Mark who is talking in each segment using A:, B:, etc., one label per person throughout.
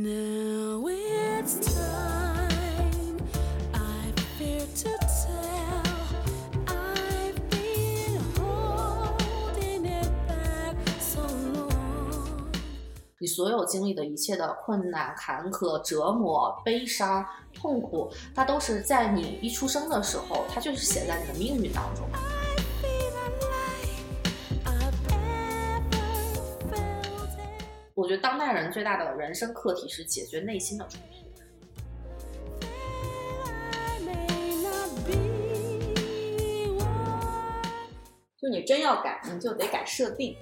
A: Now it's time. I fear to tell. I've been holding it back so long.
B: 你所有经历的一切的困难、坎坷、折磨、悲伤、痛苦，它都是在你一出生的时候，它就是写在你的命运当中。我觉得当代人最大的人生课题是解决内心的冲突。
C: 就你真要改，你就得改设定。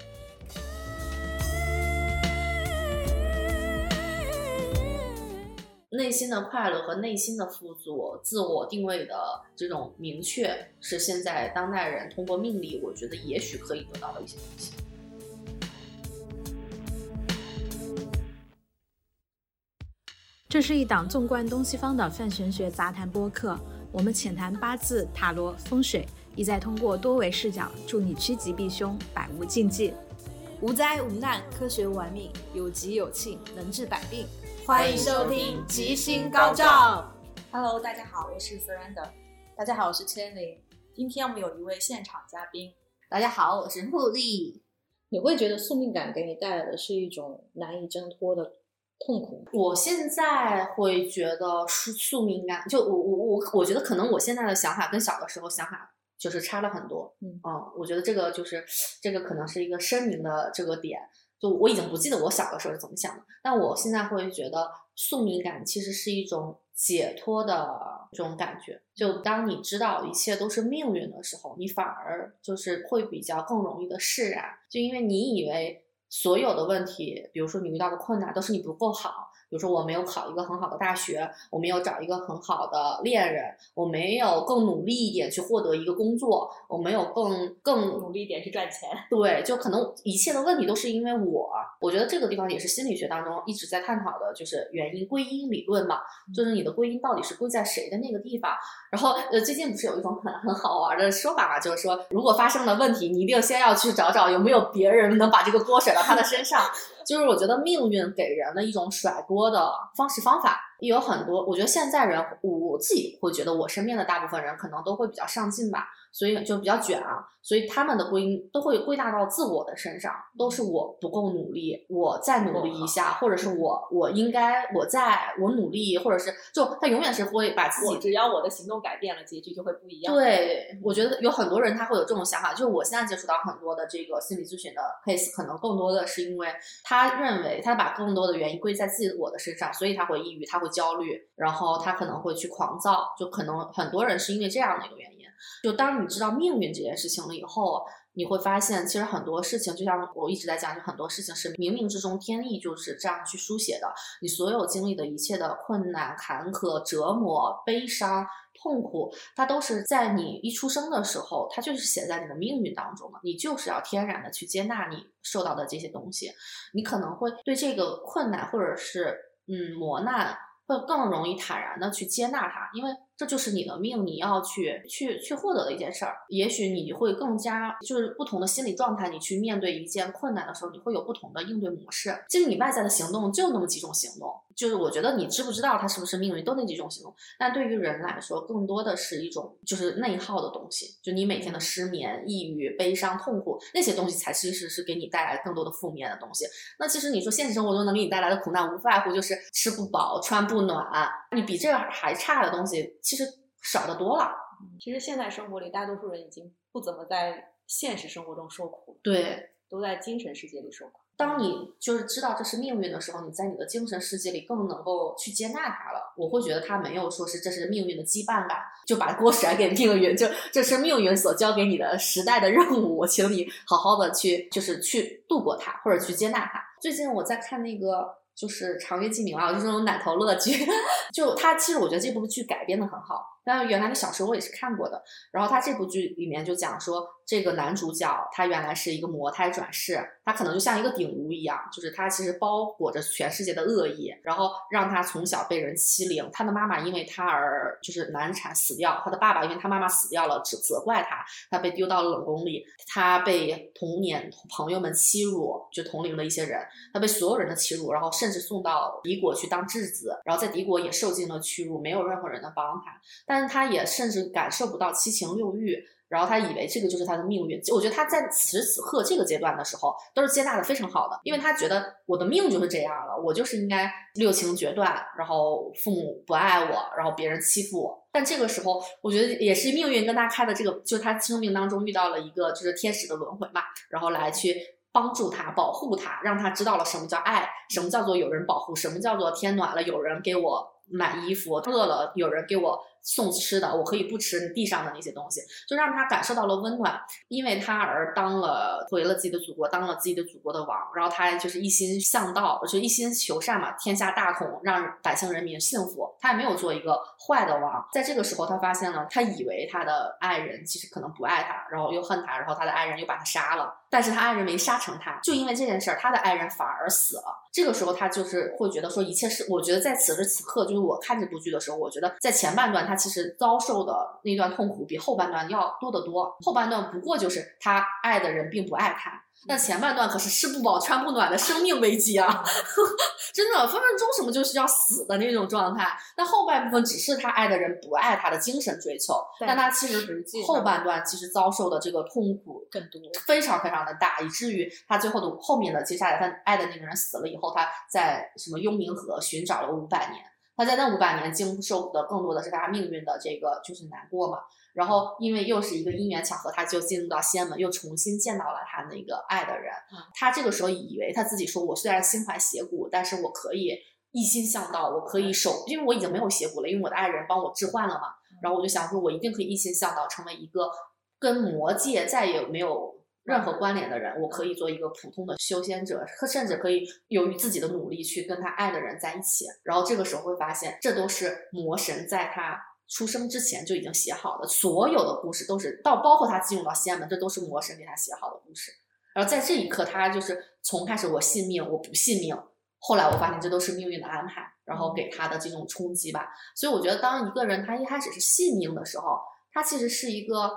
B: 内心的快乐和内心的富足、自我定位的这种明确，是现在当代人通过命理，我觉得也许可以得到的一些东西。
D: 这是一档纵观东西方的泛玄学杂谈播客，我们浅谈八字、塔罗、风水，意在通过多维视角，助你趋吉避凶，百无禁忌。
E: 无灾无难，科学玩命，有吉有庆，能治百病。
C: 欢迎收听吉星高照。
E: Hello，大家好，我是 Surrender。大家好，我是千灵。今天我们有一位现场嘉宾，
B: 大家好，我是茉莉。
C: 你会觉得宿命感给你带来的是一种难以挣脱的痛苦？
B: 我现在会觉得是宿命感，就我我我我觉得可能我现在的想法跟小的时候想法就是差了很多。
C: 嗯
B: 我觉得这个就是这个可能是一个声明的这个点。就我已经不记得我小的时候是怎么想的，但我现在会觉得宿命感其实是一种解脱的这种感觉。就当你知道一切都是命运的时候，你反而就是会比较更容易的释然，就因为你以为所有的问题，比如说你遇到的困难都是你不够好，比如说我没有考一个很好的大学，我没有找一个很好的恋人，我没有更努力一点去获得一个工作，我没有更更
C: 努力一点去赚钱。
B: 对，就可能一切的问题都是因为我。我觉得这个地方也是心理学当中一直在探讨的，就是原因归因理论嘛，就是你的归因到底是归在谁的那个地方。然后呃，最近不是有一种很很好玩的说法嘛，就是说如果发生了问题，你一定先要去找找有没有别人能把这个锅甩到他的身上。就是我觉得命运给人的一种甩锅的方式方法，也有很多。我觉得现在人，我自己会觉得我身边的大部分人可能都会比较上进吧，所以就比较卷啊，所以他们的归因都会归纳到自我的身上，都是我不够努力，我再努力一下，或者是我我应该我在我努力，或者是就他永远是会把自己
C: 只要我的行动改变了，结局就会不一样。，
B: 对，我觉得有很多人他会有这种想法，就是我现在接触到很多的这个心理咨询的 case，可能更多的是因为他认为他把更多的原因归在自己我的身上，所以他会抑郁，他会焦虑，然后他可能会去狂躁，就可能很多人是因为这样的一个原因。就当你知道命运这件事情了以后，你会发现，其实很多事情，就像我一直在讲，就很多事情是冥冥之中天意就是这样去书写的。你所有经历的一切的困难、坎坷、折磨、悲伤、痛苦，它都是在你一出生的时候，它就是写在你的命运当中的。你就是要天然的去接纳你受到的这些东西，你可能会对这个困难或者是嗯磨难，会更容易坦然的去接纳它，因为这就是你的命，你要去去去获得的一件事儿。也许你会更加就是不同的心理状态，你去面对一件困难的时候，你会有不同的应对模式。其实你外在的行动就那么几种行动，就是我觉得你知不知道它是不是命运，都那几种行动。但对于人来说，更多的是一种就是内耗的东西，就你每天的失眠、抑郁、悲伤、痛苦那些东西，才其实是给你带来更多的负面的东西。那其实你说现实生活中能给你带来的苦难，无外乎就是吃不饱、穿不暖，你比这还差的东西，其实少得多了。
C: 其实现在生活里，大多数人已经不怎么在现实生活中受苦了，
B: 对，
C: 都在精神世界里受苦。
B: 当你就是知道这是命运的时候，你在你的精神世界里更能够去接纳它了。我会觉得它没有说是这是命运的羁绊吧，就把锅甩给命运，就这是命运所交给你的时代的任务，我请你好好的去就是去度过它，或者去接纳它。最近我在看那个。就是《长月烬明》啊，就是那种奶头乐剧，就它其实我觉得这部剧改编的很好，但原来的小说我也是看过的。然后他这部剧里面就讲说，这个男主角他原来是一个魔胎转世，他可能就像一个鼎炉一样，就是他其实包裹着全世界的恶意，然后让他从小被人欺凌。他的妈妈因为他而就是难产死掉，他的爸爸因为他妈妈死掉了，只责怪他，他被丢到了冷宫里，他被童年朋友们欺辱，就同龄的一些人，他被所有人的欺辱，然后甚至送到敌国去当质子，然后在敌国也受尽了屈辱，没有任何人能帮他，但但是他也甚至感受不到七情六欲。然后他以为这个就是他的命运，我觉得他在此时此刻这个阶段的时候，都是接纳的非常好的，因为他觉得我的命就是这样了，我就是应该六情决断，然后父母不爱我，然后别人欺负我。但这个时候，我觉得也是命运跟他开的这个，就是他生命当中遇到了一个就是天使的轮回嘛，然后来去帮助他、保护他，让他知道了什么叫爱，什么叫做有人保护，什么叫做天暖了有人给我买衣服，饿了有人给我送吃的，我可以不吃地上的那些东西，就让他感受到了温暖，因为他而当了回了自己的祖国，当了自己的祖国的王，然后他就是一心向道，就一心求善嘛，天下大同，让百姓人民幸福，他也没有做一个坏的王。在这个时候，他发现了，他以为他的爱人其实可能不爱他，然后又恨他，然后他的爱人又把他杀了，但是他爱人没杀成他，就因为这件事儿，他的爱人反而死了。这个时候，他就是会觉得说，一切是，我觉得在此时此刻，就是我看这部剧的时候，我觉得在前半段他其实遭受的那段痛苦比后半段要多得多。后半段不过就是他爱的人并不爱他，但前半段可是吃不饱穿不暖的生命危机啊，真的分分钟什么就是要死的那种状态。那后半部分只是他爱的人不爱他的精神追求，
C: 但
B: 但他其实后半段其实遭受的这个痛苦
C: 更多。
B: 非常非常的大，以至于他最后的后面的接下来他爱的那个人死了以后，他在什么幽冥河寻找了五百年。他在那五百年经受的更多的是他命运的这个就是难过嘛。然后因为又是一个因缘巧合，他就进入到西安门，又重新见到了他那个爱的人。他这个时候以为他自己说，我虽然心怀邪骨，但是我可以一心向道，我可以守，因为我已经没有邪骨了，因为我的爱人帮我置换了嘛。然后我就想说，我一定可以一心向道，成为一个跟魔界再也没有任何关联的人。我可以做一个普通的修仙者，甚至可以由于自己的努力去跟他爱的人在一起。然后这个时候会发现，这都是魔神在他出生之前就已经写好的，所有的故事都是到包括他进入到西安门，这都是魔神给他写好的故事。然后在这一刻，他就是从开始我信命，我不信命，后来我发现这都是命运的安排，然后给他的这种冲击吧。所以我觉得，当一个人他一开始是信命的时候，他其实是一个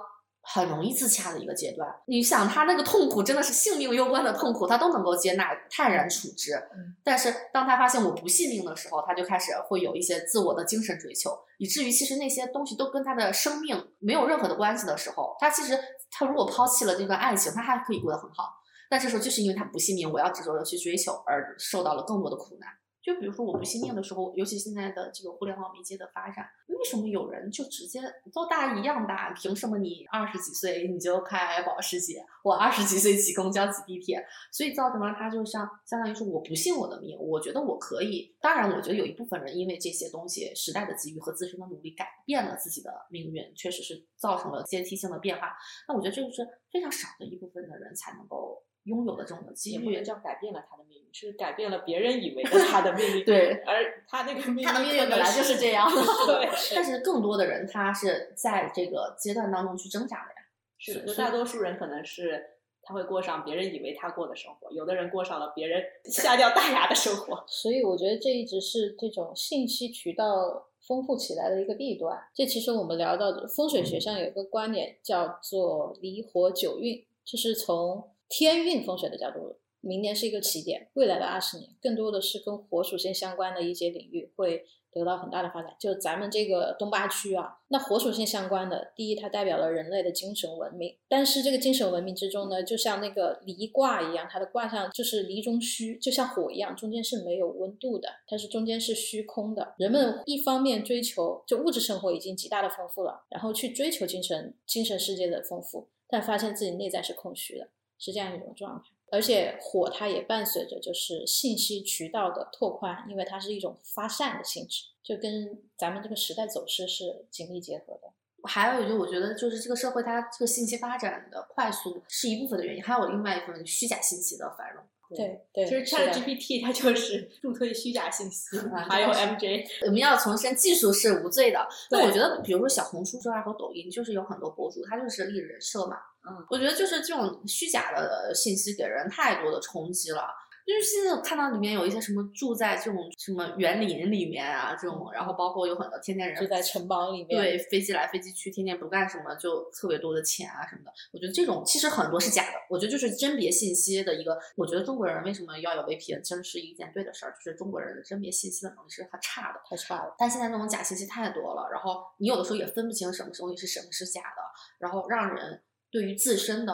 B: 很容易自洽的一个阶段。你想，他那个痛苦真的是性命攸关的痛苦，他都能够接纳，泰然处之。
C: 嗯
B: 但是当他发现我不信命的时候，他就开始会有一些自我的精神追求，以至于其实那些东西都跟他的生命没有任何的关系的时候，他其实他如果抛弃了这段爱情，他还可以过得很好。但这时候就是因为他不信命，我要执着的去追求，而受到了更多的苦难。就比如说我不信命的时候，尤其现在的这个互联网媒介的发展，为什么有人就直接都大一样大？凭什么你二十几岁你就开保时捷，我二十几岁挤公交挤地铁？所以造成了他就像相当于是我不信我的命，我觉得我可以。当然，我觉得有一部分人因为这些东西、时代的机遇和自身的努力改变了自己的命运，确实是造成了阶梯性的变化。那我觉得这个是非常少的一部分的人才能够拥有的这种的机遇
C: 也不能。叫改变了他的命运，是改变了别人以为的 他的命运。
B: 对
C: 而他那个命运，
B: 他的命运本来就是这样
C: 对，
B: 但是更多的人他是在这个阶段当中去挣扎的呀。
C: 是大多数人可能是他会过上别人以为他过的生活，有的人过上了别人下掉大牙的生活。
F: 所以我觉得这一直是这种信息渠道丰富起来的一个弊端。这其实我们聊到的风水学上有一个观点叫做离火九运，这是从天运风水的角度，明年是一个起点，未来的二十年更多的是跟火属性相关的一些领域会得到很大的发展。就咱们这个东八区啊，那火属性相关的，第一它代表了人类的精神文明，但是这个精神文明之中呢，就像那个离卦一样，它的卦象就是离中虚，就像火一样，中间是没有温度的，它是中间是虚空的。人们一方面追求就物质生活已经极大的丰富了，然后去追求精神精神世界的丰富，但发现自己内在是空虚的，是这样一种状态。而且火它也伴随着就是信息渠道的拓宽，因为它是一种发散的性质，就跟咱们这个时代走势是紧密结合的。
B: 还有一个，我觉得就是这个社会它这个信息发展的快速是一部分的原因，还有另外一部分虚假信息的繁荣。
F: 对对，
C: 其实
F: 是
C: Chat GPT 它就是助推虚假信息，
B: 啊
C: 还有 MJ，
B: 我们要重申，技术是无罪的。那我觉得，比如说小红书之外和抖音，就是有很多博主，他就是立人设嘛。
C: 嗯，
B: 我觉得就是这种虚假的信息给人太多的冲击了。就是现在我看到里面有一些什么住在这种什么园林里面啊，这种，然后包括有很多天天人
F: 住在城堡里面，
B: 对，飞机来飞机去，天天不干什么，就特别多的钱啊什么的。我觉得这种其实很多是假的。我觉得就是甄别信息的一个，我觉得中国人为什么要有 VPN，其实是一件对的事儿，就是中国人的甄别信息的能力是很差的。
F: 太差了。
B: 但现在那种假信息太多了，然后你有的时候也分不清什么东西是什么是假的，然后让人对于自身的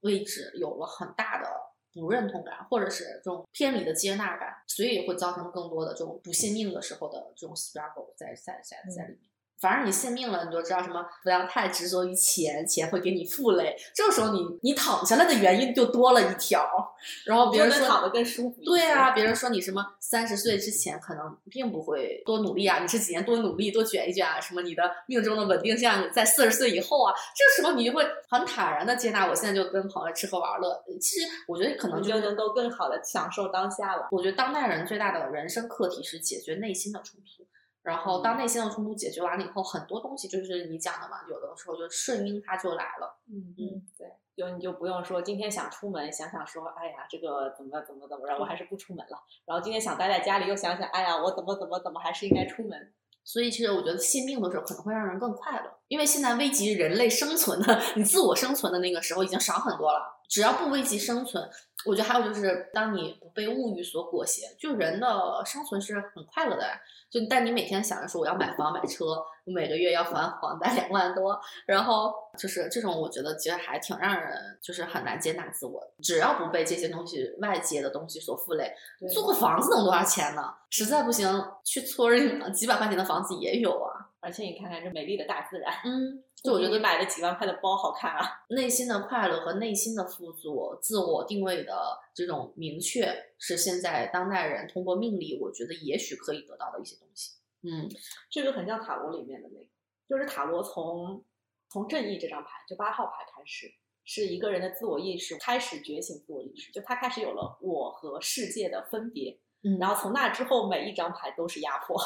B: 位置有了很大的不认同感，或者是这种偏离的接纳感，所以会造成更多的这种不信命的时候的这种 struggle 在在在在里面。反正你信命了，你就知道什么不要太执着于钱，钱会给你负累。这个时候你你躺下来的原因就多了一条，然后别人说
C: 躺得更舒服。
B: 对啊，别人说你什么三十岁之前可能并不会多努力啊，你这几年多努力多卷一卷啊，什么你的命中的稳定性在四十岁以后啊，这时候你就会很坦然的接纳，我现在就跟朋友吃喝玩乐。其实我觉得可能就
C: 能够更好的享受当下了。
B: 我觉得当代人最大的人生课题是解决内心的冲突。然后，当内心的冲突解决完了以后，很多东西就是你讲的嘛，有的时候就顺应它就来了。
C: 嗯嗯，对，就你就不用说今天想出门，想想说，哎呀，这个怎么怎么怎么着，我还是不出门了。然后今天想待在家里，又想想，哎呀，我怎么怎么怎么还是应该出门。
B: 所以，其实我觉得信命的时候可能会让人更快乐，因为现在危及人类生存的，你自我生存的那个时候已经少很多了。只要不危及生存，我觉得还有就是，当你不被物欲所裹挟，就人的生存是很快乐的。就但你每天想着说我要买房买车，我每个月要还房贷两万多，然后就是这种，我觉得其实还挺让人就是很难接纳自我的。只要不被这些东西外界的东西所负累，租个房子能多少钱呢？实在不行，去村儿里几百块钱的房子也有啊。
C: 而且你看看这美丽的大自然，
B: 嗯，就我觉得
C: 买的几万块的包好看啊。
B: 内心的快乐和内心的富足、自我定位的这种明确，是现在当代人通过命理，我觉得也许可以得到的一些东西。嗯，
C: 这个很像塔罗里面的那个，就是塔罗从从正义这张牌，就八号牌开始，是一个人的自我意识开始觉醒，自我意识就他开始有了我和世界的分别，
B: 嗯
C: 然后从那之后每一张牌都是压迫。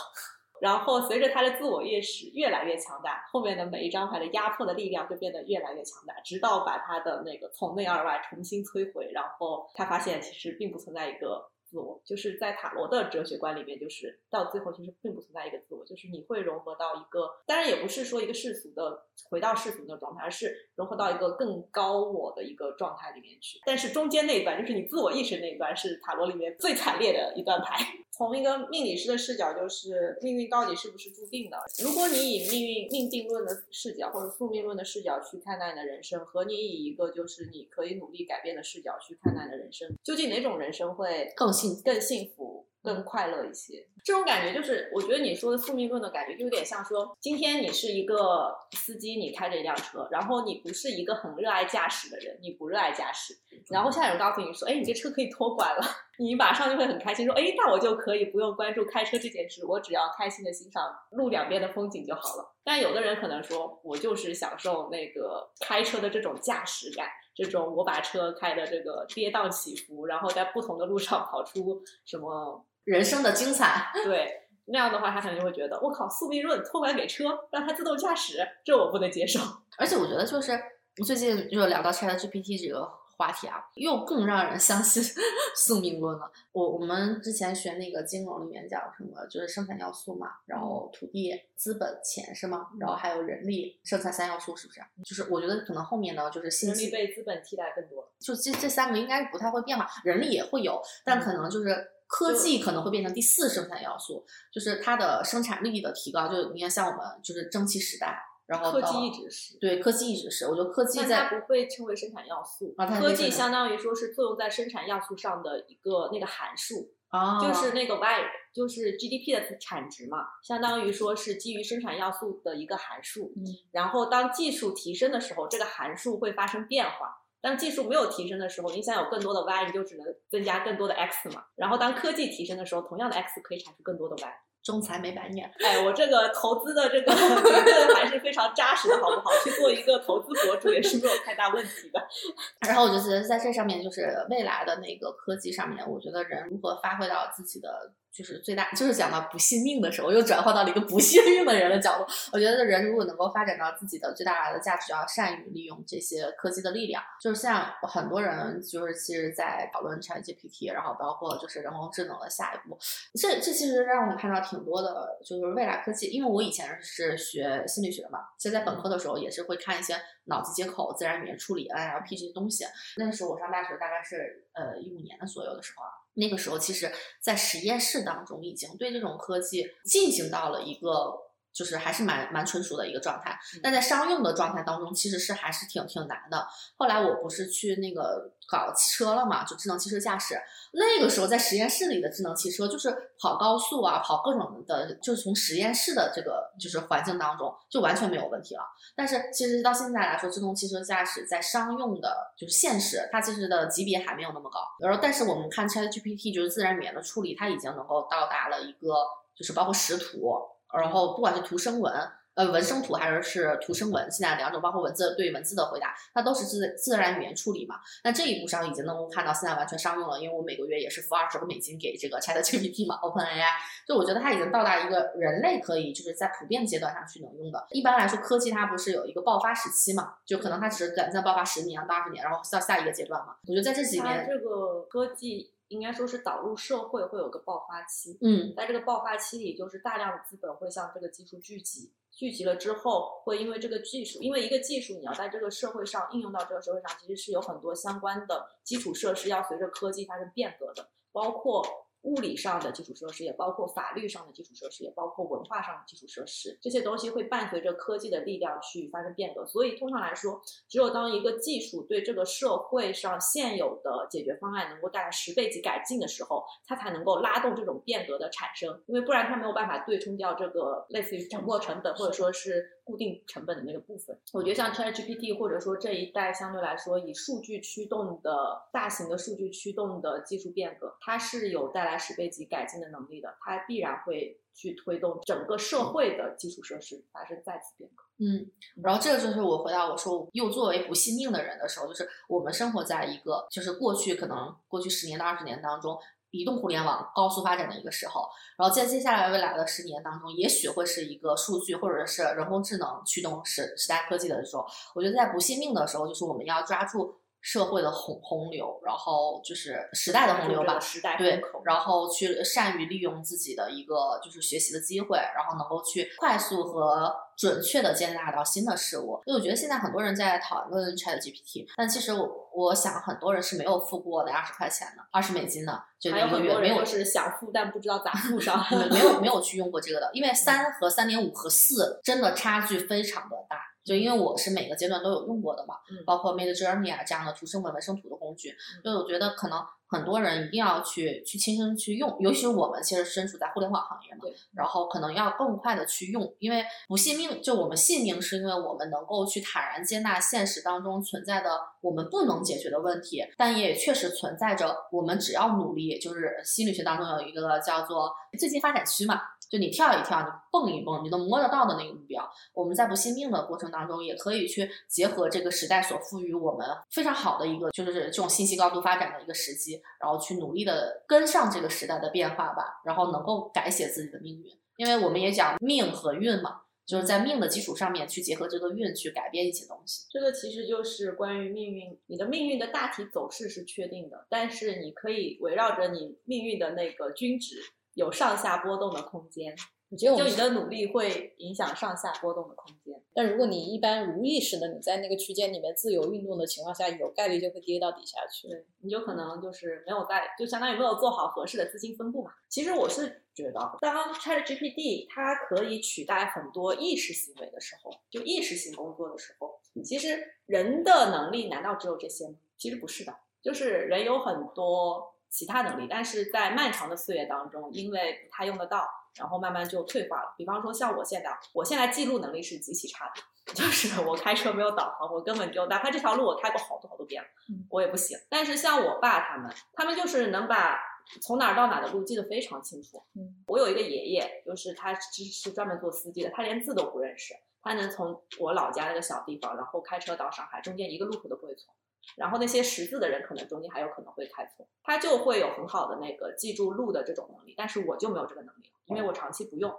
C: 然后随着他的自我意识越来越强大，后面的每一张牌的压迫的力量就变得越来越强大，直到把他的那个从内而外重新摧毁。然后他发现其实并不存在一个自我，就是在塔罗的哲学观里面，就是到最后其实并不存在一个自我，就是你会融合到一个，当然也不是说一个世俗的回到世俗的状态，而是融合到一个更高我的一个状态里面去。但是中间那一段，就是你自我意识那一段，是塔罗里面最惨烈的一段牌。从一个命理师的视角，就是命运到底是不是注定的？如果你以命运命定论的视角或者宿命论的视角去看待你的人生，和你以一个就是你可以努力改变的视角去看待你的人生，究竟哪种人生会
B: 更幸
C: 更幸福、更快乐一些？这种感觉就是，我觉得你说的宿命论的感觉，就有点像说，今天你是一个司机，你开着一辆车，然后你不是一个很热爱驾驶的人，你不热爱驾驶，然后现在有人告诉你说，哎，你这车可以托管了。你马上就会很开心，说：“哎，那我就可以不用关注开车这件事，我只要开心的欣赏路两边的风景就好了。”但有的人可能说，我就是享受那个开车的这种驾驶感，这种我把车开的这个跌宕起伏，然后在不同的路上跑出什么
B: 人生的精彩。
C: 对那样的话，他可能就会觉得，我靠，宿命论托管给车，让它自动驾驶，这我不能接受。
B: 而且我觉得就是最近就聊到 Chat GPT 这个话题啊，又更让人相信 宿命论了。我我们之前学那个金融里面讲什么，就是生产要素嘛，然后土地、资本、钱是吗？然后还有人力，生产三要素是不是？就是我觉得可能后面呢，就是信息
C: 人力被资本替代更多。
B: 就这这三个应该是不太会变化，人力也会有，但可能就是科技可能会变成第四生产要素，就是它的生产力的提高。就你看，像我们就是蒸汽时代，然后
C: 科技一直是。
B: 对科技一直是，我觉得科技
C: 但
B: 在
C: 它不被称为生产要素，科技相当于说是作用在生产要素上的一个那个函数，
B: 啊，
C: 就是那个 Y，就是 GDP 的产值嘛，相当于说是基于生产要素的一个函数。
B: 嗯，
C: 然后当技术提升的时候，这个函数会发生变化。当技术没有提升的时候，你想有更多的 Y，你就只能增加更多的 X 嘛。然后当科技提升的时候，同样的 X 可以产出更多的 Y。
B: 中财没白念。
C: 哎，我这个投资的这个理 论还是非常扎实的，好不好？去做一个投资博主也是没有太大问题的。
B: 然后我就觉得在这上面，就是未来的那个科技上面，我觉得人如何发挥到自己的就是最大，就是讲到不信命的时候，又转化到了一个不信命的人的角度。我觉得人如果能够发展到自己的最大的价值，要善于利用这些科技的力量。就是像很多人就是其实，在讨论 ChatGPT，然后包括就是人工智能的下一步，这这其实让我们看到挺多的，就是未来科技。因为我以前是学心理学的嘛，其实在本科的时候也是会看一些脑机接口、自然语言处理、NLP 这些东西。那个时候我上大学大概是呃一五年的左右的时候啊，那个时候其实在实验室当中已经对这种科技进行到了一个。就是还是蛮蛮纯熟的一个状态，但在商用的状态当中，其实是还是挺挺难的。后来我不是去那个搞汽车了嘛，就智能汽车驾驶。那个时候在实验室里的智能汽车，就是跑高速啊，跑各种的，就是从实验室的这个就是环境当中就完全没有问题了。但是其实到现在来说，自动汽车驾驶在商用的，就是现实，它其实的级别还没有那么高。然后，但是我们看 ChatGPT，就是自然语言的处理，它已经能够到达了一个，就是包括识图，然后不管是图生文。呃，文生图还是是图生文，现在两种，包括文字对文字的回答，它都是自自然语言处理嘛。那这一步上已经能够看到，现在完全商用了，因为我每个月也是付二十个美金给这个 Chat GPT 嘛，OpenAI，就我觉得它已经到达一个人类可以就是在普遍阶段上去能用的。一般来说，科技它不是有一个爆发时期嘛，就可能它只是短暂爆发十年到二十年，然后到下一个阶段嘛。我觉得在这几年，
C: 这个科技应该说是导入社会会有个爆发期，
B: 嗯。
C: 在这个爆发期里，就是大量的资本会向这个技术聚集，聚集了之后，会因为这个技术，因为一个技术你要在这个社会上应用到这个社会上，其实是有很多相关的基础设施要随着科技发生变革的，包括物理上的基础设施，也包括法律上的基础设施，也包括文化上的基础设施，这些东西会伴随着科技的力量去发生变革。所以通常来说，只有当一个技术对这个社会上现有的解决方案能够带来十倍级改进的时候，它才能够拉动这种变革的产生。因为不然它没有办法对冲掉这个类似于沉没成本或者说是固定成本的那个部分。我觉得像 ChatGPT 或者说这一代相对来说以数据驱动的大型的数据驱动的技术变革，它是有带来十倍级改进的能力的，它必然会去推动整个社会的基础设施发生再次变革。
B: 嗯，然后这个就是我回答我说又作为不信命的人的时候，就是我们生活在一个就是过去可能过去十年到二十年当中。移动互联网高速发展的一个时候，然后在接下来未来的十年当中，也许会是一个数据或者是人工智能驱动时时代科技的时候。我觉得在不信命的时候，就是我们要抓住社会的洪洪流，然后就是时代的洪流吧，
C: 时代
B: 对，然后去善于利用自己的一个就是学习的机会，然后能够去快速和准确的接纳到新的事物。因为我觉得现在很多人在讨论 Chat GPT，但其实我我想很多人是没有付过那二十块钱的，二十美金的，就一个月没有
C: 是想付但不知道咋付上。
B: 没没有 没有去用过这个的，因为三和三点五和四真的差距非常的大。就因为我是每个阶段都有用过的嘛，
C: 嗯
B: 包括 Mid Journey 啊这样的图生文文生图的工具，所以我觉得可能很多人一定要去去亲身去用，尤其是我们其实身处在互联网行业嘛，然后可能要更快的去用，因为不信命，就我们信命是因为我们能够去坦然接纳现实当中存在的我们不能解决的问题，但也确实存在着我们只要努力，就是心理学当中有一个叫做最近发展区嘛。就你跳一跳，你蹦一蹦，你能摸得到的那个目标，我们在不信命的过程当中，也可以去结合这个时代所赋予我们非常好的一个，就是这种信息高度发展的一个时机，然后去努力的跟上这个时代的变化吧，然后能够改写自己的命运。因为我们也讲命和运嘛，就是在命的基础上面去结合这个运，去改变一些东西。
C: 这个其实就是关于命运，你的命运的大体走势是确定的，但是你可以围绕着你命运的那个均值有上下波动的空间，
F: 我觉得
C: 你的努力会影响上下波动的空间。
F: 但如果你一般无意识的你在那个区间里面自由运动的情况下，有概率就会跌到底下去。
C: 对，你就可能就是没有在，就相当于没有做好合适的资金分布嘛。其实我是觉得，当 ChatGPT 它可以取代很多意识行为的时候，就意识性工作的时候，其实人的能力难道只有这些吗？其实不是的，就是人有很多其他能力，但是在漫长的岁月当中，因为不太用得到，然后慢慢就退化了。比方说像我现在，我现在记录能力是极其差的，就是我开车没有导航，我根本就哪怕这条路我开过好多好多遍我也不行。但是像我爸他们，他们就是能把从哪儿到哪的路记得非常清楚。
F: 嗯，
C: 我有一个爷爷，就是他是是专门做司机的，他连字都不认识，他能从我老家那个小地方，然后开车到上海，中间一个路口都不会错。然后那些识字的人，可能中间还有可能会开错，他就会有很好的那个记住路的这种能力，但是我就没有这个能力，因为我长期不用。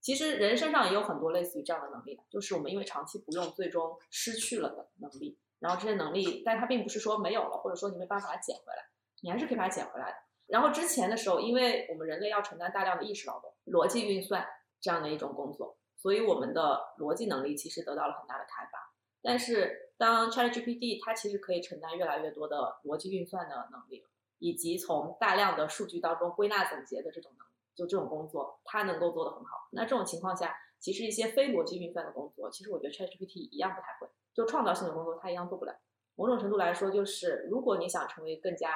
C: 其实人身上也有很多类似于这样的能力，就是我们因为长期不用，最终失去了的能力。然后这些能力，但它并不是说没有了，或者说你没办法把它捡回来，你还是可以把它捡回来的。然后之前的时候，因为我们人类要承担大量的意识劳动、逻辑运算这样的一种工作，所以我们的逻辑能力其实得到了很大的开发。但是当 ChatGPT 它其实可以承担越来越多的逻辑运算的能力，以及从大量的数据当中归纳总结的这种能力，就这种工作，他能够做得很好。那这种情况下，其实一些非逻辑运算的工作，其实我觉得 ChatGPT 一样不太会，就创造性的工作他一样做不了。某种程度来说，就是如果你想成为更加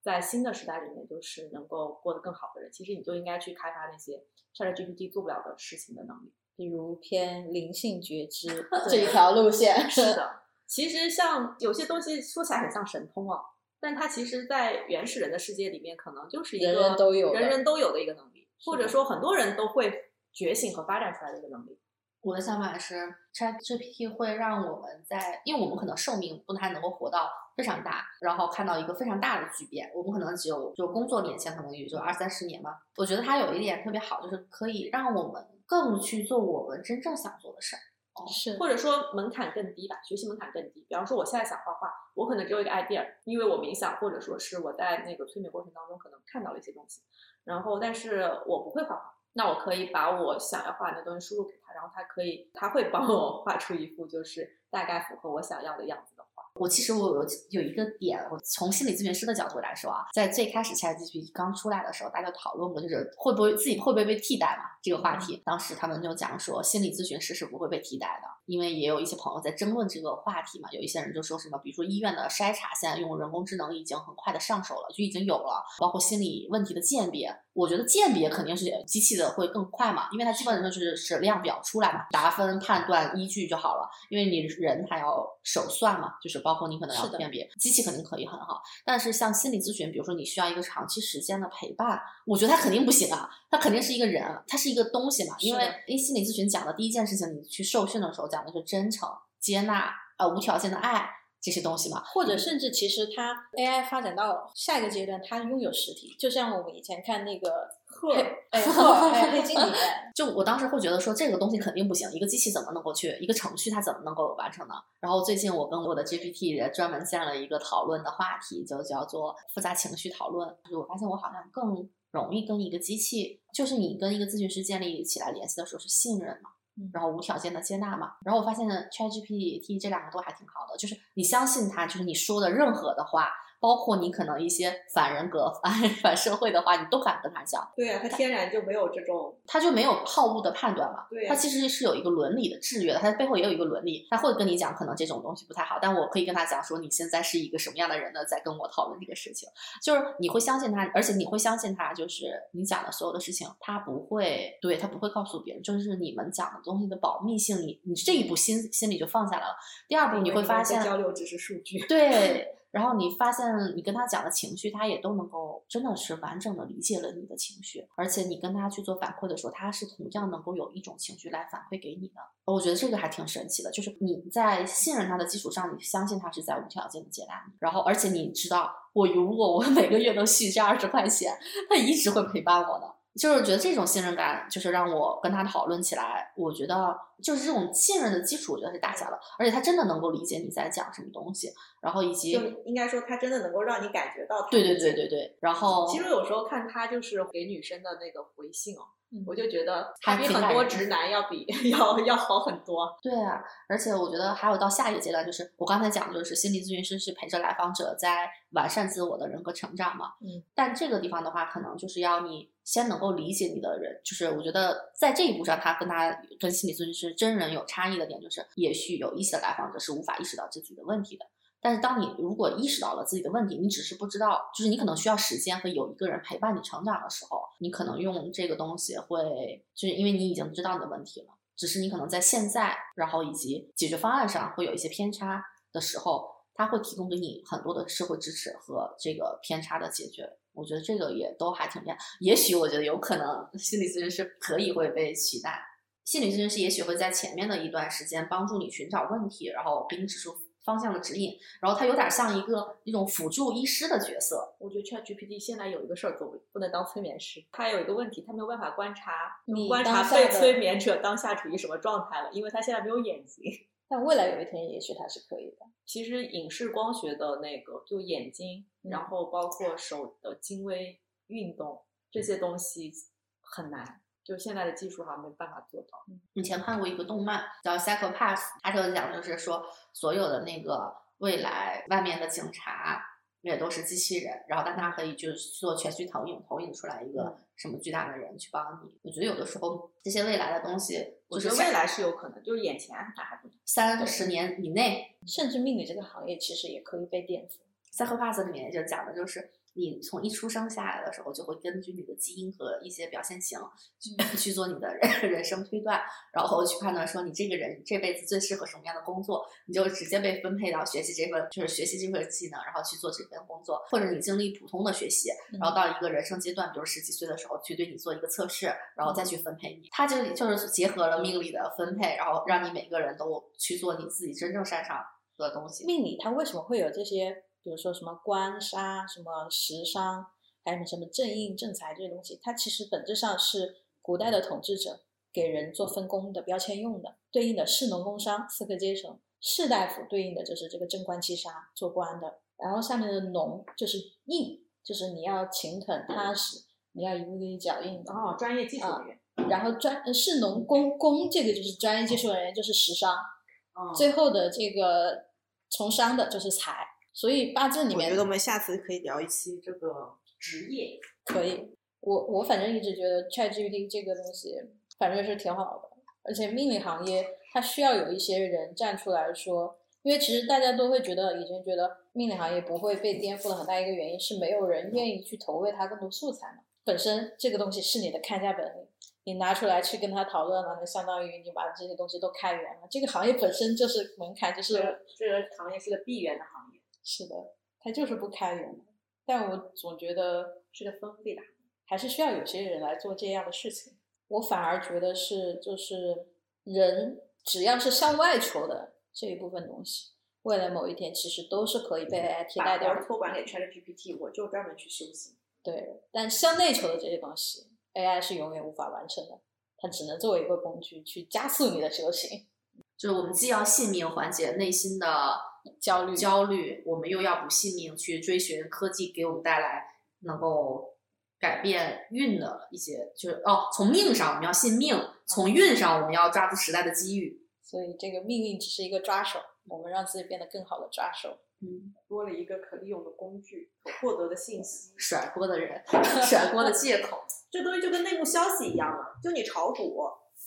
C: 在新的时代里面，就是能够过得更好的人，其实你就应该去开发那些 ChatGPT 做不了的事情的能力。
F: 比如偏灵性觉知这一条路线。
C: 是的，其实像有些东西说起来很像神通哦，但它其实，在原始人的世界里面，可能就是一个
F: 人人都有的
C: 人人都有的一个能力，或者说很多人都会觉醒和发展出来的一个能力。
B: 我的想法是，ChatGPT 会让我们在，因为我们可能寿命不太能够活到非常大，然后看到一个非常大的巨变。我们可能只有就工作年限可能也就二三十年嘛。我觉得它有一点特别好，就是可以让我们更去做我们真正想做的事儿。
F: 是
C: 或者说门槛更低吧，学习门槛更低。比方说，我现在想画画，我可能只有一个 idea，因为我冥想，或者说是我在那个催眠过程当中可能看到了一些东西，然后但是我不会画画，那我可以把我想要画的东西输入给他，然后他可以，他会帮我画出一幅就是大概符合我想要的样子。
B: 我其实我有有一个点，我从心理咨询师的角度来说啊，在最开始 ChatGPT 刚出来的时候，大家讨论过，就是会不会自己会不会被替代嘛这个话题。当时他们就讲说，心理咨询师是不会被替代的，因为也有一些朋友在争论这个话题嘛。有一些人就说什么，比如说医院的筛查现在用人工智能已经很快的上手了，就已经有了，包括心理问题的鉴别。我觉得鉴别肯定是机器的会更快嘛，因为它基本上就是是量表出来嘛，答分、判断、依据就好了。因为你人还要手算嘛，就是包括你可能要
F: 是的
B: 辨别，机器肯定可以很好。但是像心理咨询，比如说你需要一个长期时间的陪伴，我觉得它肯定不行啊，它肯定是一个人，它是一个东西嘛。因为因为心理咨询讲的第一件事情，你去受训的时候讲的是真诚、接纳、呃无条件的爱这些东西嘛。
F: 或者甚至其实它 AI 发展到下一个阶段，它拥有实体，就像我们以前看那个
C: 赫
F: 黑哎赫尔还有黑镜里面，
B: 就我当时会觉得说这个东西肯定不行，一个机器怎么能够去一个程序它怎么能够完成呢？然后最近我跟我的 GPT 也专门建了一个讨论的话题，就叫做复杂情绪讨论。就是我发现我好像更容易跟一个机器，就是你跟一个咨询师建立起来联系的时候是信任嘛。然后无条件的接纳嘛，然后我发现 ChatGPT 这两个都还挺好的，就是你相信他，就是你说的任何的话，包括你可能一些反人格、反 反社会的话，你都敢跟他讲，
C: 对啊，他天然就没有这种
B: 他就没有好恶的判断嘛。
C: 对呀
B: 他其实是有一个伦理的制约的，他背后也有一个伦理，他会跟你讲可能这种东西不太好，但我可以跟他讲说你现在是一个什么样的人呢，在跟我讨论这个事情，就是你会相信他，而且你会相信他，就是你讲的所有的事情，他不会对他不会告诉别人，就是你们讲的东西的保密性，你你这一步心心里就放下来了。第二步你会发现
C: 交流只是数据。
B: 对，然后你发现你跟他讲的情绪，他也都能够真的是完整的理解了你的情绪，而且你跟他去做反馈的时候，他是同样能够有一种情绪来反馈给你的。我觉得这个还挺神奇的，就是你在信任他的基础上，你相信他是在无条件的接纳你，然后而且你知道，我如果我每个月都续这二十块钱，他一直会陪伴我的。就是觉得这种信任感，就是让我跟他讨论起来，我觉得就是这种信任的基础，我觉得是打下了，而且他真的能够理解你在讲什么东西，然后以及
C: 就应该说，他真的能够让你感觉到
B: 对对对对对，然后
C: 其实有时候看他就是给女生的那个回信哦，
F: 嗯
C: 我就觉得
B: 还
C: 比很多直男要比 要要好很多。
B: 对啊，而且我觉得还有到下一个阶段，就是我刚才讲的，就是心理咨询师是陪着来访者在完善自我的人格成长嘛。
F: 嗯，
B: 但这个地方的话，可能就是要你先能够理解你的人，就是我觉得在这一步上，他跟他跟心理咨询师真人有差异的点，就是也许有一些来访者是无法意识到自己的问题的。但是当你如果意识到了自己的问题，你只是不知道，就是你可能需要时间和有一个人陪伴你成长的时候，你可能用这个东西会，就是因为你已经知道你的问题了。只是你可能在现在，然后以及解决方案上会有一些偏差的时候，它会提供给你很多的社会支持和这个偏差的解决我觉得这个也都还挺厉害。也许我觉得有可能心理咨询师可以会被取代，心理咨询师也许会在前面的一段时间帮助你寻找问题，然后给你指出方向的指引，然后他有点像一个一种辅助医师的角色。
C: 我觉得 ChatGPT 现在有一个事儿做不不能当催眠师，它有一个问题，它没有办法观察
F: 你
C: 观察被催眠者当下处于什么状态了，因为他现在没有眼睛。
F: 但未来有一天，也许它是可以的。
C: 其实影视光学的那个，就眼睛，
F: 嗯
C: 然后包括手的精微运动这些东西很难，就现在的技术好像没办法做到。
B: 以前看过一个动漫叫《Psycho Pass》，它就讲就是说所有的那个未来外面的警察也都是机器人，然后但它可以就是做全息投影，投影出来一个什么巨大的人去帮你。我觉得有的时候这些未来的东西，
C: 我觉得未来是有可能，就是眼前它还不
B: 三十年以内，
F: 甚至命理这个行业其实也可以被颠覆。
B: 《Psycho Pass》里面就讲的就是。你从一出生下来的时候，就会根据你的基因和一些表现型去去做你的人 人生推断，然后去判断说你这个人这辈子最适合什么样的工作，你就直接被分配到学习这份就是学习这份技能，然后去做这份工作，或者你经历普通的学习，然后到一个人生阶段，比如十几岁的时候去对你做一个测试，然后再去分配你。它就就是结合了命理的分配，然后让你每个人都去做你自己真正擅长的东西。
F: 命理它为什么会有这些，比如说什么官杀、什么食伤，还有什么正印、正财这些东西？它其实本质上是古代的统治者给人做分工的标签用的，对应的士农工商四个阶层。士大夫对应的就是这个正官七杀做官的，然后下面的农就是印，就是你要勤恳踏实，你要一步一脚印的。
C: 哦，专业技术人员。
F: 然后专呃士农工工这个就是专业技术人员，就是食伤。
C: 哦
F: 最后的这个从商的就是财，所以八字里面
E: 我觉得我们下次可以聊一期这个职业。
F: 可以。我我反正一直觉得 ChatGPT 这个东西反正是挺好的，而且命理行业它需要有一些人站出来说，因为其实大家都会觉得以前觉得命理行业不会被颠覆的很大一个原因是没有人愿意去投喂它更多素材嘛。本身这个东西是你的看家本领，你拿出来去跟他讨论了，那相当于你把这些东西都开源了。这个行业本身就是门槛，就是
C: 这个这个行业是个闭源的行业，
F: 是的，它就是不开源的。但我总觉得
C: 是个封闭的。
F: 还是需要有些人来做这样的事情。我反而觉得是，就是人只要是向外求的这一部分东西，未来某一天其实都是可以被 AI 替代掉
C: 托管给 ChatGPT，我就专门去修行。
F: 对，但向内求的这些东西，AI 是永远无法完成的，它只能作为一个工具去加速你的修行。
B: 就是我们既要信命缓解内心的
F: 焦虑
B: 焦虑，我们又要不信命去追寻科技给我们带来能够改变运的一些，就是哦，从命上我们要信命，从运上我们要抓住时代的机遇。
F: 所以这个命运只是一个抓手，我们让自己变得更好的抓手。
B: 嗯，
C: 多了一个可利用的工具，获得的信息。
B: 甩锅的人，甩锅的借口。
C: 这东西就跟内幕消息一样了，就你炒股，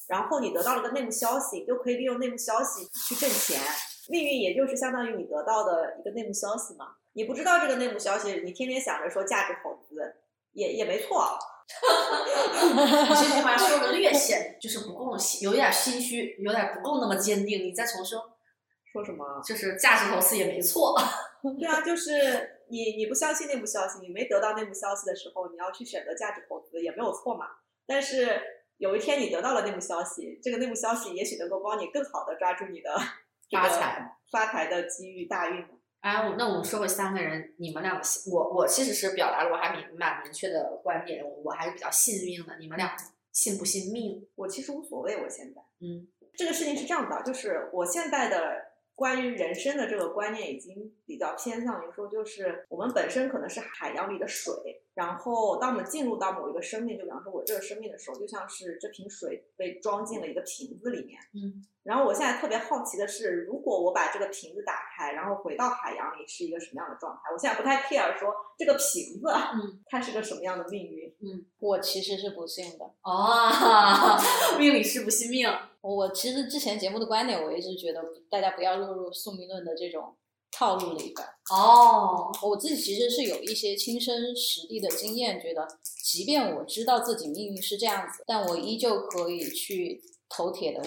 C: 然后你得到了个内幕消息，你就可以利用内幕消息去挣钱。命运也就是相当于你得到的一个内幕消息嘛。你不知道这个内幕消息，你天天想着说价值投资，也也没错。
B: 你这句话说的略 显就是不够，有点心虚，有点不够那么坚定。你再重说，
C: 说什么？
B: 就是价值投资也没错。
C: 对啊，就是你你不相信内幕消息，你没得到内幕消息的时候，你要去选择价值投资也没有错嘛。但是有一天你得到了内幕消息，这个内幕消息也许能够帮你更好的抓住你的这个
B: 发财
C: 发财的机遇大运呢。
B: 哎，那我们说回三个人，你们两个，我我其实是表达了我还明蛮明确的观点，我我还是比较信运的。你们俩信不信命？
C: 我其实无所谓，我现在
B: 嗯
C: 这个事情是这样的，就是我现在的关于人生的这个观念已经比较偏向于说，就是我们本身可能是海洋里的水，然后当我们进入到某一个生命，就比方说我这个生命的时候，就像是这瓶水被装进了一个瓶子里面。
B: 嗯，
C: 然后我现在特别好奇的是，如果我把这个瓶子打开，然后回到海洋里，是一个什么样的状态？我现在不太 care 说这个瓶子，
B: 嗯，
C: 它是个什么样的命运。
F: 嗯我其实是不信的。
B: 哦，命里是不信命。
F: 我其实之前节目的观点，我一直觉得大家不要落入宿命论的这种套路了一番。
B: 哦，
F: 我自己其实是有一些亲身实地的经验，觉得即便我知道自己命运是这样子，但我依旧可以去头铁的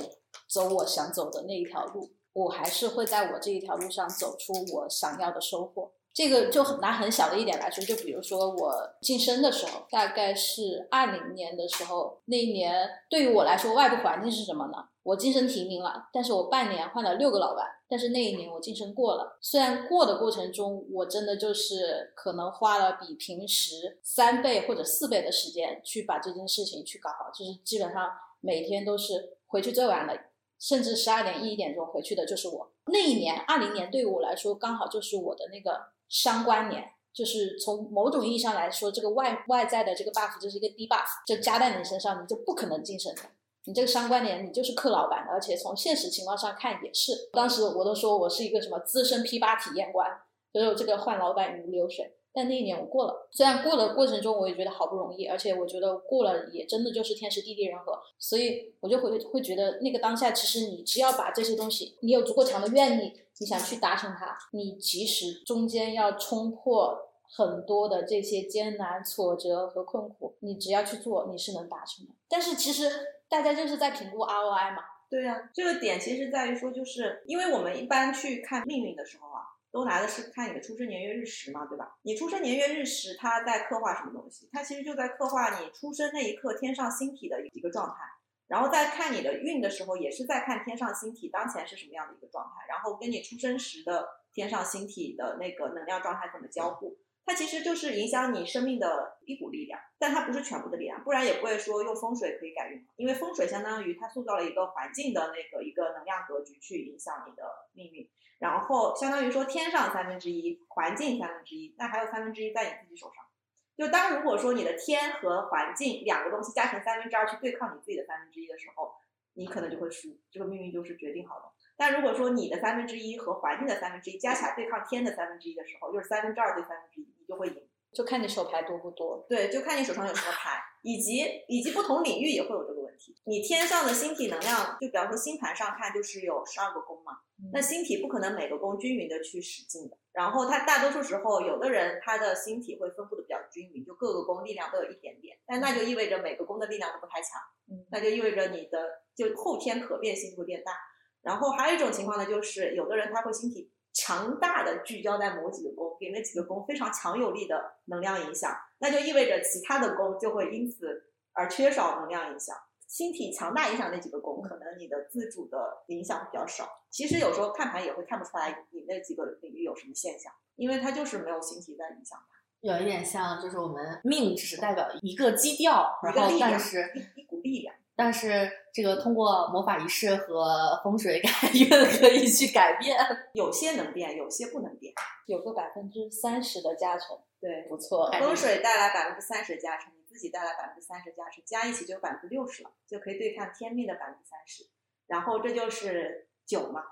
F: 走我想走的那一条路，我还是会在我这一条路上走出我想要的收获。这个就很拿很小的一点来说，就比如说我晋升的时候，大概是二零年的时候，那一年对于我来说，外部环境是什么呢？我晋升提名了，但是我半年换了六个老板，但是那一年我晋升过了。虽然过的过程中，我真的就是可能花了比平时三倍或者四倍的时间去把这件事情去搞好，就是基本上每天都是回去最晚的，甚至十二点一点钟回去的就是我。那一年二零年对于我来说，刚好就是我的那个伤官年。就是从某种意义上来说，这个外外在的这个 buff 就是一个低 buff，就加在你身上，你就不可能晋升的。你这个伤官年，你就是克老板的，而且从现实情况上看也是。当时我都说我是一个什么资深 P 八体验官，所以我这个换老板如流水。但那一年我过了，虽然过了过程中我也觉得好不容易，而且我觉得过了也真的就是天时地利人和，所以我就会会觉得那个当下，其实你只要把这些东西，你有足够强的愿力，你想去达成它，你即使中间要冲破很多的这些艰难挫折和困苦，你只要去做，你是能达成的。但是其实大家就是在评估 ROI 嘛，
C: 对呀、这个点其实在于说，就是因为我们一般去看命运的时候啊，都拿的是看你的出生年月日时嘛，对吧？你出生年月日时，它在刻画什么东西？它其实就在刻画你出生那一刻天上星体的一个状态。然后在看你的运的时候，也是在看天上星体当前是什么样的一个状态，然后跟你出生时的天上星体的那个能量状态怎么交互。它其实就是影响你生命的一股力量，但它不是全部的力量，不然也不会说用风水可以改运，因为风水相当于它塑造了一个环境的那个一个能量格局去影响你的命运，然后相当于说天上三分之一，环境三分之一，那还有三分之一在你自己手上。就当如果说你的天和环境两个东西加成三分之二去对抗你自己的三分之一的时候，你可能就会输，这个命运就是决定好的。但如果说你的三分之一和环境的三分之一加起来对抗天的三分之一的时候，就是三分之二对三分之一，你就会赢。
F: 就看你手牌多不多。
C: 对，就看你手上有什么牌，以及以及不同领域也会有这个问题。你天上的星体能量，就比方说星盘上看就是有十二个宫嘛，那星体不可能每个宫均匀的去使劲的。然后它大多数时候，有的人他的星体会分布的比较均匀，就各个宫力量都有一点点，但那就意味着每个宫的力量都不太强，
F: 嗯
C: 那就意味着你的就后天可变性会变大。然后还有一种情况呢，就是有的人他会星体强大的聚焦在某几个宫，给那几个宫非常强有力的能量影响，那就意味着其他的宫就会因此而缺少能量影响。星体强大影响那几个宫，可能你的自主的影响比较少。其实有时候看盘也会看不出来你那几个领域有什么现象，因为它就是没有星体在影响它。
B: 有一点像，就是我们命只是代表一个基调，然后但是
C: 一一股力量。
B: 但是这个通过魔法仪式和风水改运可以去改变。
C: 有些能变，有些不能变。
F: 有个百分之三十的加成，
C: 对，
F: 不错。
C: 风水带来百分之三十加成，你自己带来百分之三十加成，加一起就有百分之六十了，就可以对抗天命的百分之三十。然后这就是九嘛，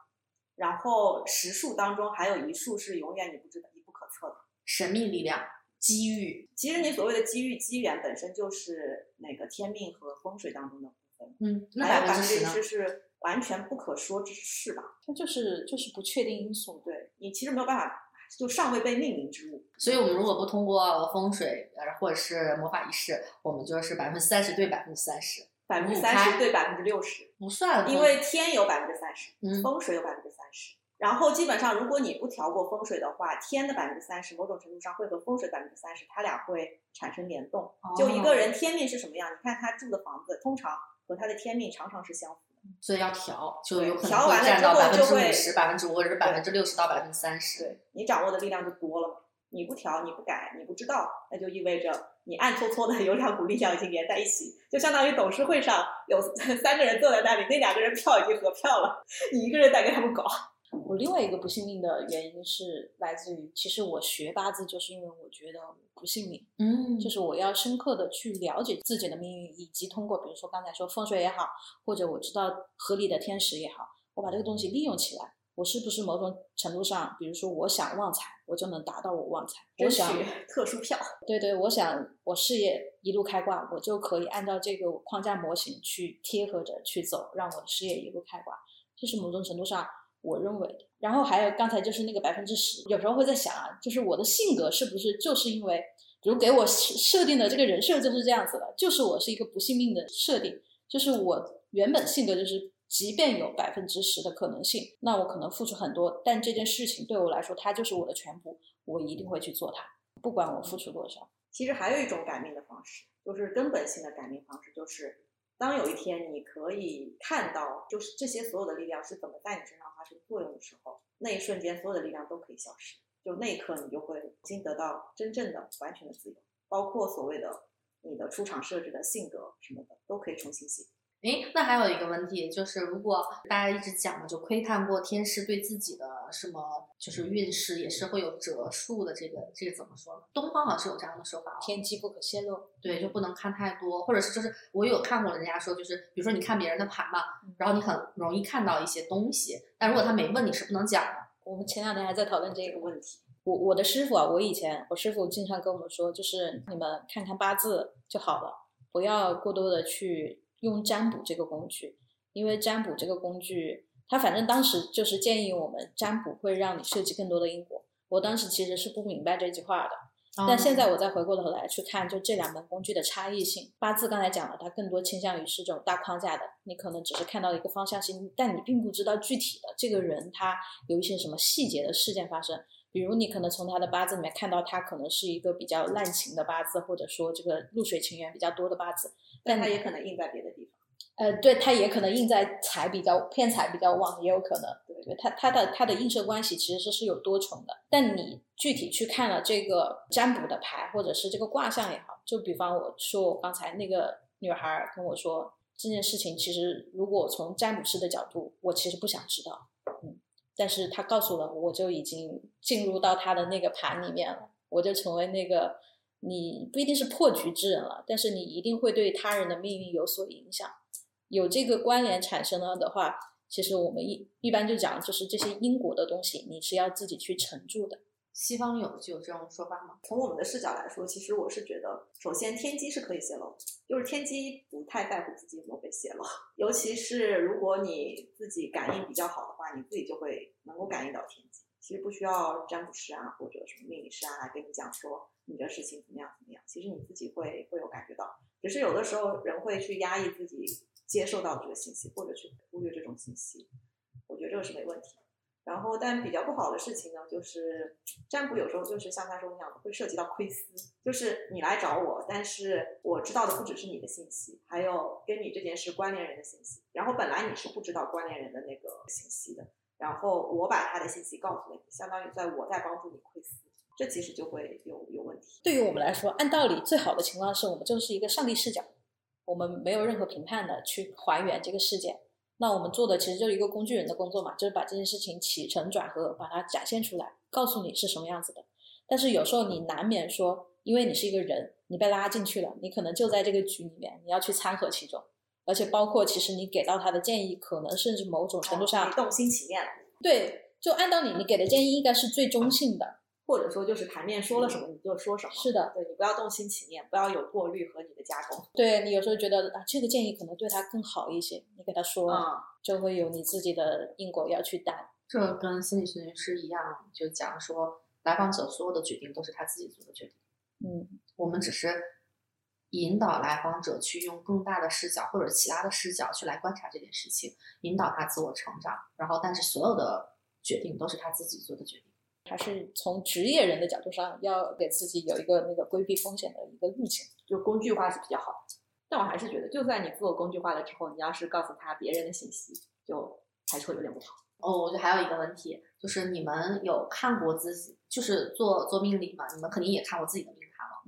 C: 然后十数当中还有一数是永远你不知道、你不可测的。
B: 神秘力量、机遇，
C: 其实你所谓的机遇、机缘本身就是那个天命和风水当中的部分，
B: 嗯，那百分之十？
C: 是完全不可说之事吧？
F: 它就是就是不确定因素。
C: 对你其实没有办法，就尚未被命名之物。
B: 所以我们如果不通过风水呃或者是魔法仪式，我们就是百分之三十对百分之三十，
C: 百分之三十对百分之六十，
B: 不算。
C: 因为天有百分之三十，
B: 嗯
C: 风水有百分之三十。然后基本上，如果你不调过风水的话，天的百分之三十，某种程度上会和风水百分之三十，它俩会产生联动。就一个人天命是什么样，你看他住的房子，通常和他的天命常常是相符的。
B: 所以要调，就
C: 对
B: 有可能
C: 调完了之
B: 会占到百分
C: 后就会
B: 之五十、百分之五或者是百分之六十到百分之三十。
C: 对你掌握的力量就多了嘛。你不调，你不改，你不知道，那就意味着你暗搓搓的有两股力量已经连在一起，就相当于董事会上有三个人坐在那里，那两个人票已经合票了，你一个人在给他们搞。
F: 我另外一个不信命的原因是来自于，其实我学八字就是因为我觉得不信命，
B: 嗯。
F: 就是我要深刻的去了解自己的命运，以及通过比如说刚才说风水也好，或者我知道合理的天时也好，我把这个东西利用起来，我是不是某种程度上，比如说我想旺财，我就能达到我旺财，我想
C: 特殊票，
F: 对对，我想我事业一路开挂，我就可以按照这个框架模型去贴合着去走，让我的事业一路开挂。这是某种程度上我认为的。然后还有刚才就是那个百分之十，有时候会在想啊，就是我的性格是不是就是因为，比如给我设设定的这个人设就是这样子的，就是我是一个不信命的设定，就是我原本性格就是。即便有百分之十的可能性，那我可能付出很多，但这件事情对我来说，它就是我的全部。我一定会去做它，不管我付出多少。
C: 其实还有一种改命的方式，就是根本性的改命方式，就是当有一天你可以看到，就是这些所有的力量是怎么在你身上发生作用的时候，那一瞬间所有的力量都可以消失，就那一刻你就会经得到真正的完全的自由，包括所谓的你的出厂设置的性格什么的都可以重新写。
B: 诶，那还有一个问题就是，如果大家一直讲的，就窥探过天师对自己的什么，就是运势也是会有折数的，这个这个怎么说呢？东方好像是有这样的说法哦，
F: 天机不可泄露。
B: 对，就不能看太多，或者是就是我有看过人家说，就是比如说你看别人的盘嘛，然后你很容易看到一些东西，但如果他没问你是不能讲的。
F: 我们前两天还在讨论这个
C: 这个问题，
F: 我我的师傅啊，我以前我师傅经常跟我们说，就是你们看看八字就好了，不要过多的去用占卜这个工具，因为占卜这个工具，他反正当时就是建议我们占卜会让你涉及更多的因果。我当时其实是不明白这句话的，但现在我再回过头来去看，就这两门工具的差异性。八字刚才讲了，它更多倾向于是这种大框架的，你可能只是看到一个方向性，但你并不知道具体的这个人他有一些什么细节的事件发生。比如你可能从他的八字里面看到他可能是一个比较滥情的八字，或者说这个露水情缘比较多的八字，
C: 但它也可能印在别的地方。
F: 呃，对，它也可能印在财比较偏财比较旺，也有可能。对对，它它的它的映射关系其实是是有多重的。但你具体去看了这个占卜的牌，或者是这个卦象也好，就比方我说我刚才那个女孩儿跟我说这件事情，其实如果从占卜师的角度，我其实不想知道，嗯，但是她告诉了我，我就已经进入到她的那个盘里面了，我就成为那个你不一定是破局之人了，但是你一定会对他人的命运有所影响。有这个关联产生了的话，其实我们一一般就讲，就是这些因果的东西，你是要自己去沉住的。
B: 西方有就有这种说法吗？
C: 从我们的视角来说，其实我是觉得，首先天机是可以泄露的，就是天机不太在乎自己有没有被泄露，尤其是如果你自己感应比较好的话，你自己就会能够感应到天机。其实不需要占卜师啊或者什么命理师啊来跟你讲说你的事情怎么样怎么样，其实你自己会会有感觉到。只是有的时候人会去压抑自己接受到这个信息，或者去忽略这种信息，我觉得这个是没问题。然后，但比较不好的事情呢，就是占卜有时候就是像他说那样的，会涉及到窥私，就是你来找我，但是我知道的不只是你的信息，还有跟你这件事关联人的信息。然后本来你是不知道关联人的那个信息的，然后我把他的信息告诉了你，相当于在我在帮助你窥私，这其实就会有有问题。
F: 对于我们来说，按道理最好的情况是我们就是一个上帝视角，我们没有任何评判的去还原这个事件。那我们做的其实就是一个工具人的工作嘛，就是把这件事情起承转合，把它展现出来，告诉你是什么样子的。但是有时候你难免说，因为你是一个人，你被拉进去了，你可能就在这个局里面，你要去参和其中，而且包括其实你给到他的建议，可能甚至某种程度上
C: 你动心起念了，
F: 对，就按道理你给的建议应该是最中性的。
C: 或者说就是盘面说了什么你就说什么。
F: 是的，
C: 对你不要动心起念，不要有过滤和你的加工。
F: 对你有时候觉得啊，这个建议可能对他更好一些，你给他说，
C: 啊、
F: 就会有你自己的因果要去担。
B: 这跟心理咨询师一样，就讲说来访者所有的决定都是他自己做的决定，
F: 嗯，
B: 我们只是引导来访者去用更大的视角或者其他的视角去来观察这件事情，引导他自我成长。然后，但是所有的决定都是他自己做的决定。
F: 还是从职业人的角度上，要给自己有一个那个规避风险的一个路径。
C: 就工具化是比较好的。但我还是觉得，就算你自我工具化了之后，你要是告诉他别人的信息，就还是会有点不同。
B: 哦，我觉得还有一个问题，就是你们有看过自己，就是做做命理嘛？你们肯定也看过自己的命。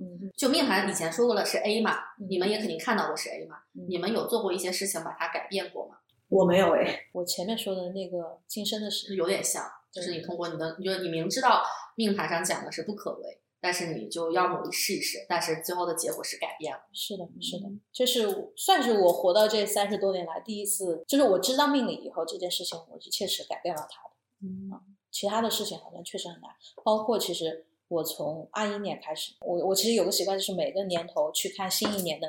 F: 嗯，
B: 就命盘以前说过了是 A 嘛，
F: 嗯
B: 你们也肯定看到过是 A 嘛。
F: 嗯
B: 你们有做过一些事情把它改变过吗？
C: 我没有哎，
F: 我前面说的那个晋升的
B: 是
F: 事，
B: 有点像，就是你通过你的，你就你明知道命盘上讲的是不可为，但是你就要努力试一试，但是最后的结果是改变了。
F: 是的，是的，这是算是我活到这三十多年来第一次，就是我知道命理以后，这件事情我是确实改变了它的。
B: 嗯，
F: 其他的事情好像确实很难，包括其实我从二一年开始，我我其实有个习惯，就是每个年头去看新一年的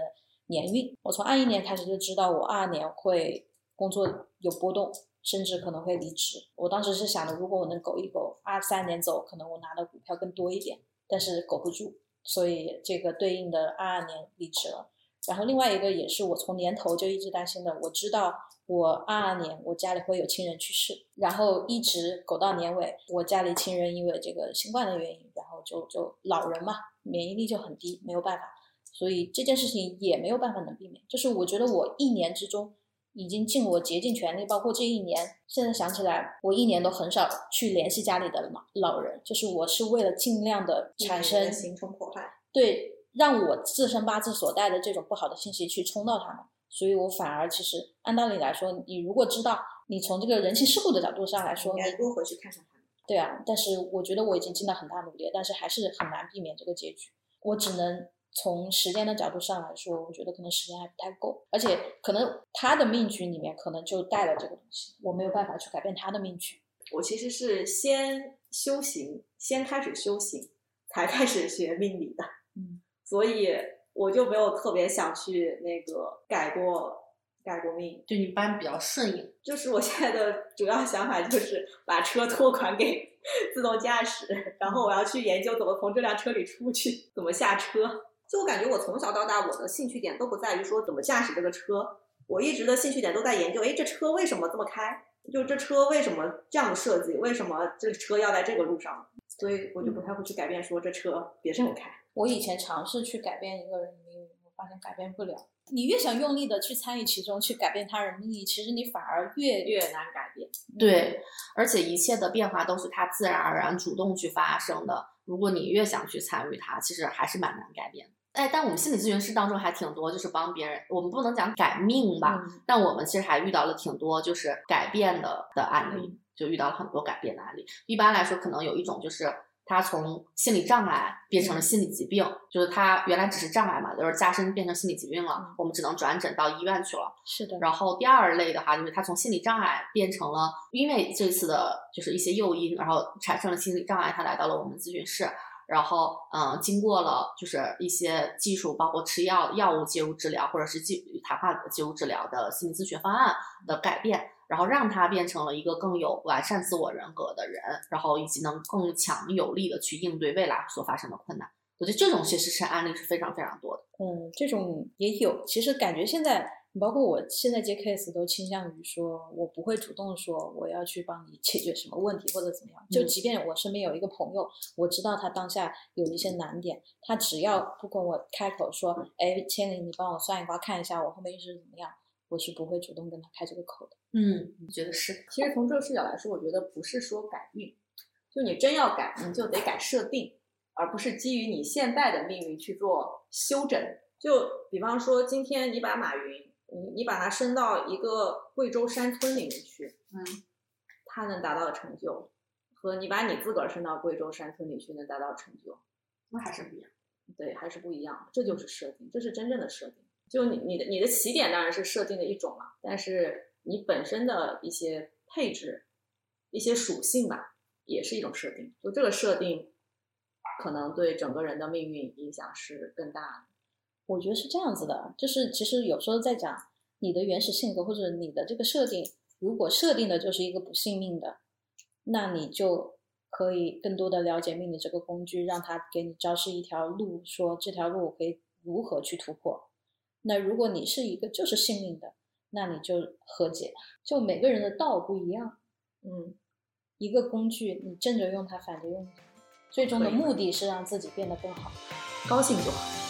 F: 年运。我从二一年开始就知道我二二年会工作有波动，甚至可能会离职。我当时是想的，如果我能苟一苟，二三年走，可能我拿的股票更多一点，但是苟不住，所以这个对应的二二年离职了。然后另外一个也是我从年头就一直担心的，我知道我二二年我家里会有亲人去世，然后一直苟到年尾，我家里亲人因为这个新冠的原因，然后就就老人嘛，免疫力就很低，没有办法，所以这件事情也没有办法能避免。就是我觉得我一年之中已经尽我竭尽全力，包括这一年，现在想起来，我一年都很少去联系家里的老老人，就是我是为了尽量的产生
C: 形成破坏。
F: 对，让我自身八字所带的这种不好的信息去冲到他们，所以我反而其实按道理来说，你如果知道，你从这个人情世故的角度上来说，你
C: 应该多回去看看他们。
F: 对啊，但是我觉得我已经尽了很大努力了，但是还是很难避免这个结局。我只能从时间的角度上来说，我觉得可能时间还不太够，而且可能他的命局里面可能就带了这个东西，我没有办法去改变他的命局。
C: 我其实是先修行，先开始修行，才开始学命理的。
F: 嗯，
C: 所以我就没有特别想去那个改过改过命。
B: 就你班比较顺应，
C: 就是我现在的主要想法就是把车托管给 自动驾驶，然后我要去研究怎么从这辆车里出去，怎么下车。就我感觉我从小到大我的兴趣点都不在于说怎么驾驶这个车，我一直的兴趣点都在研究，哎，这车为什么这么开？就这车为什么这样的设计？为什么这个车要在这个路上？所以我就不太会去改变说这车别这么开。
F: 我以前尝试去改变一个人的命运，我发现改变不了。你越想用力的去参与其中，去改变他人命运，其实你反而越
C: 越难改变。
B: 对，而且一切的变化都是他自然而然主动去发生的。如果你越想去参与它，其实还是蛮难改变的。哎，但我们心理咨询师当中还挺多，就是帮别人，我们不能讲改命吧，
F: 嗯
B: 但我们其实还遇到了挺多就是改变的的案例，就遇到了很多改变的案例。一般来说，可能有一种就是他从心理障碍变成了心理疾病，就是他原来只是障碍嘛，就是加深变成心理疾病了，
F: 嗯
B: 我们只能转诊到医院去了。
F: 是的，
B: 然后第二类的话，就是他从心理障碍变成了，因为这次的就是一些诱因，然后产生了心理障碍，他来到了我们咨询室。然后，嗯，经过了就是一些技术，包括吃药、药物介入治疗，或者是技谈话介入治疗的心理咨询方案的改变，然后让他变成了一个更有完善自我人格的人，然后以及能更强有力的去应对未来所发生的困难。我觉得这种其实是案例是非常非常多的。
F: 嗯，这种也有。其实感觉现在，包括我现在接 case 都倾向于说，我不会主动说我要去帮你解决什么问题或者怎么样。就
B: 嗯
F: 即便我身边有一个朋友，我知道他当下有一些难点，他只要不跟我开口说，哎，千里，你帮我算一卦，看一下我后面运势怎么样，我是不会主动跟他开这个口的。
B: 嗯，你觉得是。
C: 其实从这个视角来说，我觉得不是说改运，就你真要改，你就得改设定，而不是基于你现在的命运去做修整。就比方说，今天你把马云，你你把他升到一个贵州山村里面去，
B: 嗯，
C: 他能达到的成就，和你把你自个儿升到贵州山村里去能达到的成就，
B: 那还是不一样。
C: 对，还是不一样的。这就是设定，这是真正的设定。就你你的你的起点当然是设定的一种了，但是你本身的一些配置、一些属性吧，也是一种设定。就这个设定，可能对整个人的命运影响是更大的。
F: 我觉得是这样子的，就是其实有时候在讲你的原始性格或者你的这个设定，如果设定的就是一个不信命的，那你就可以更多的了解命理这个工具，让它给你昭示一条路，说这条路可以如何去突破。那如果你是一个就是幸运的，那你就和解，就每个人的道不一样，
C: 嗯，
F: 一个工具你正着用它，反着用它，最终的目的是让自己变得更好。
C: 高兴就好。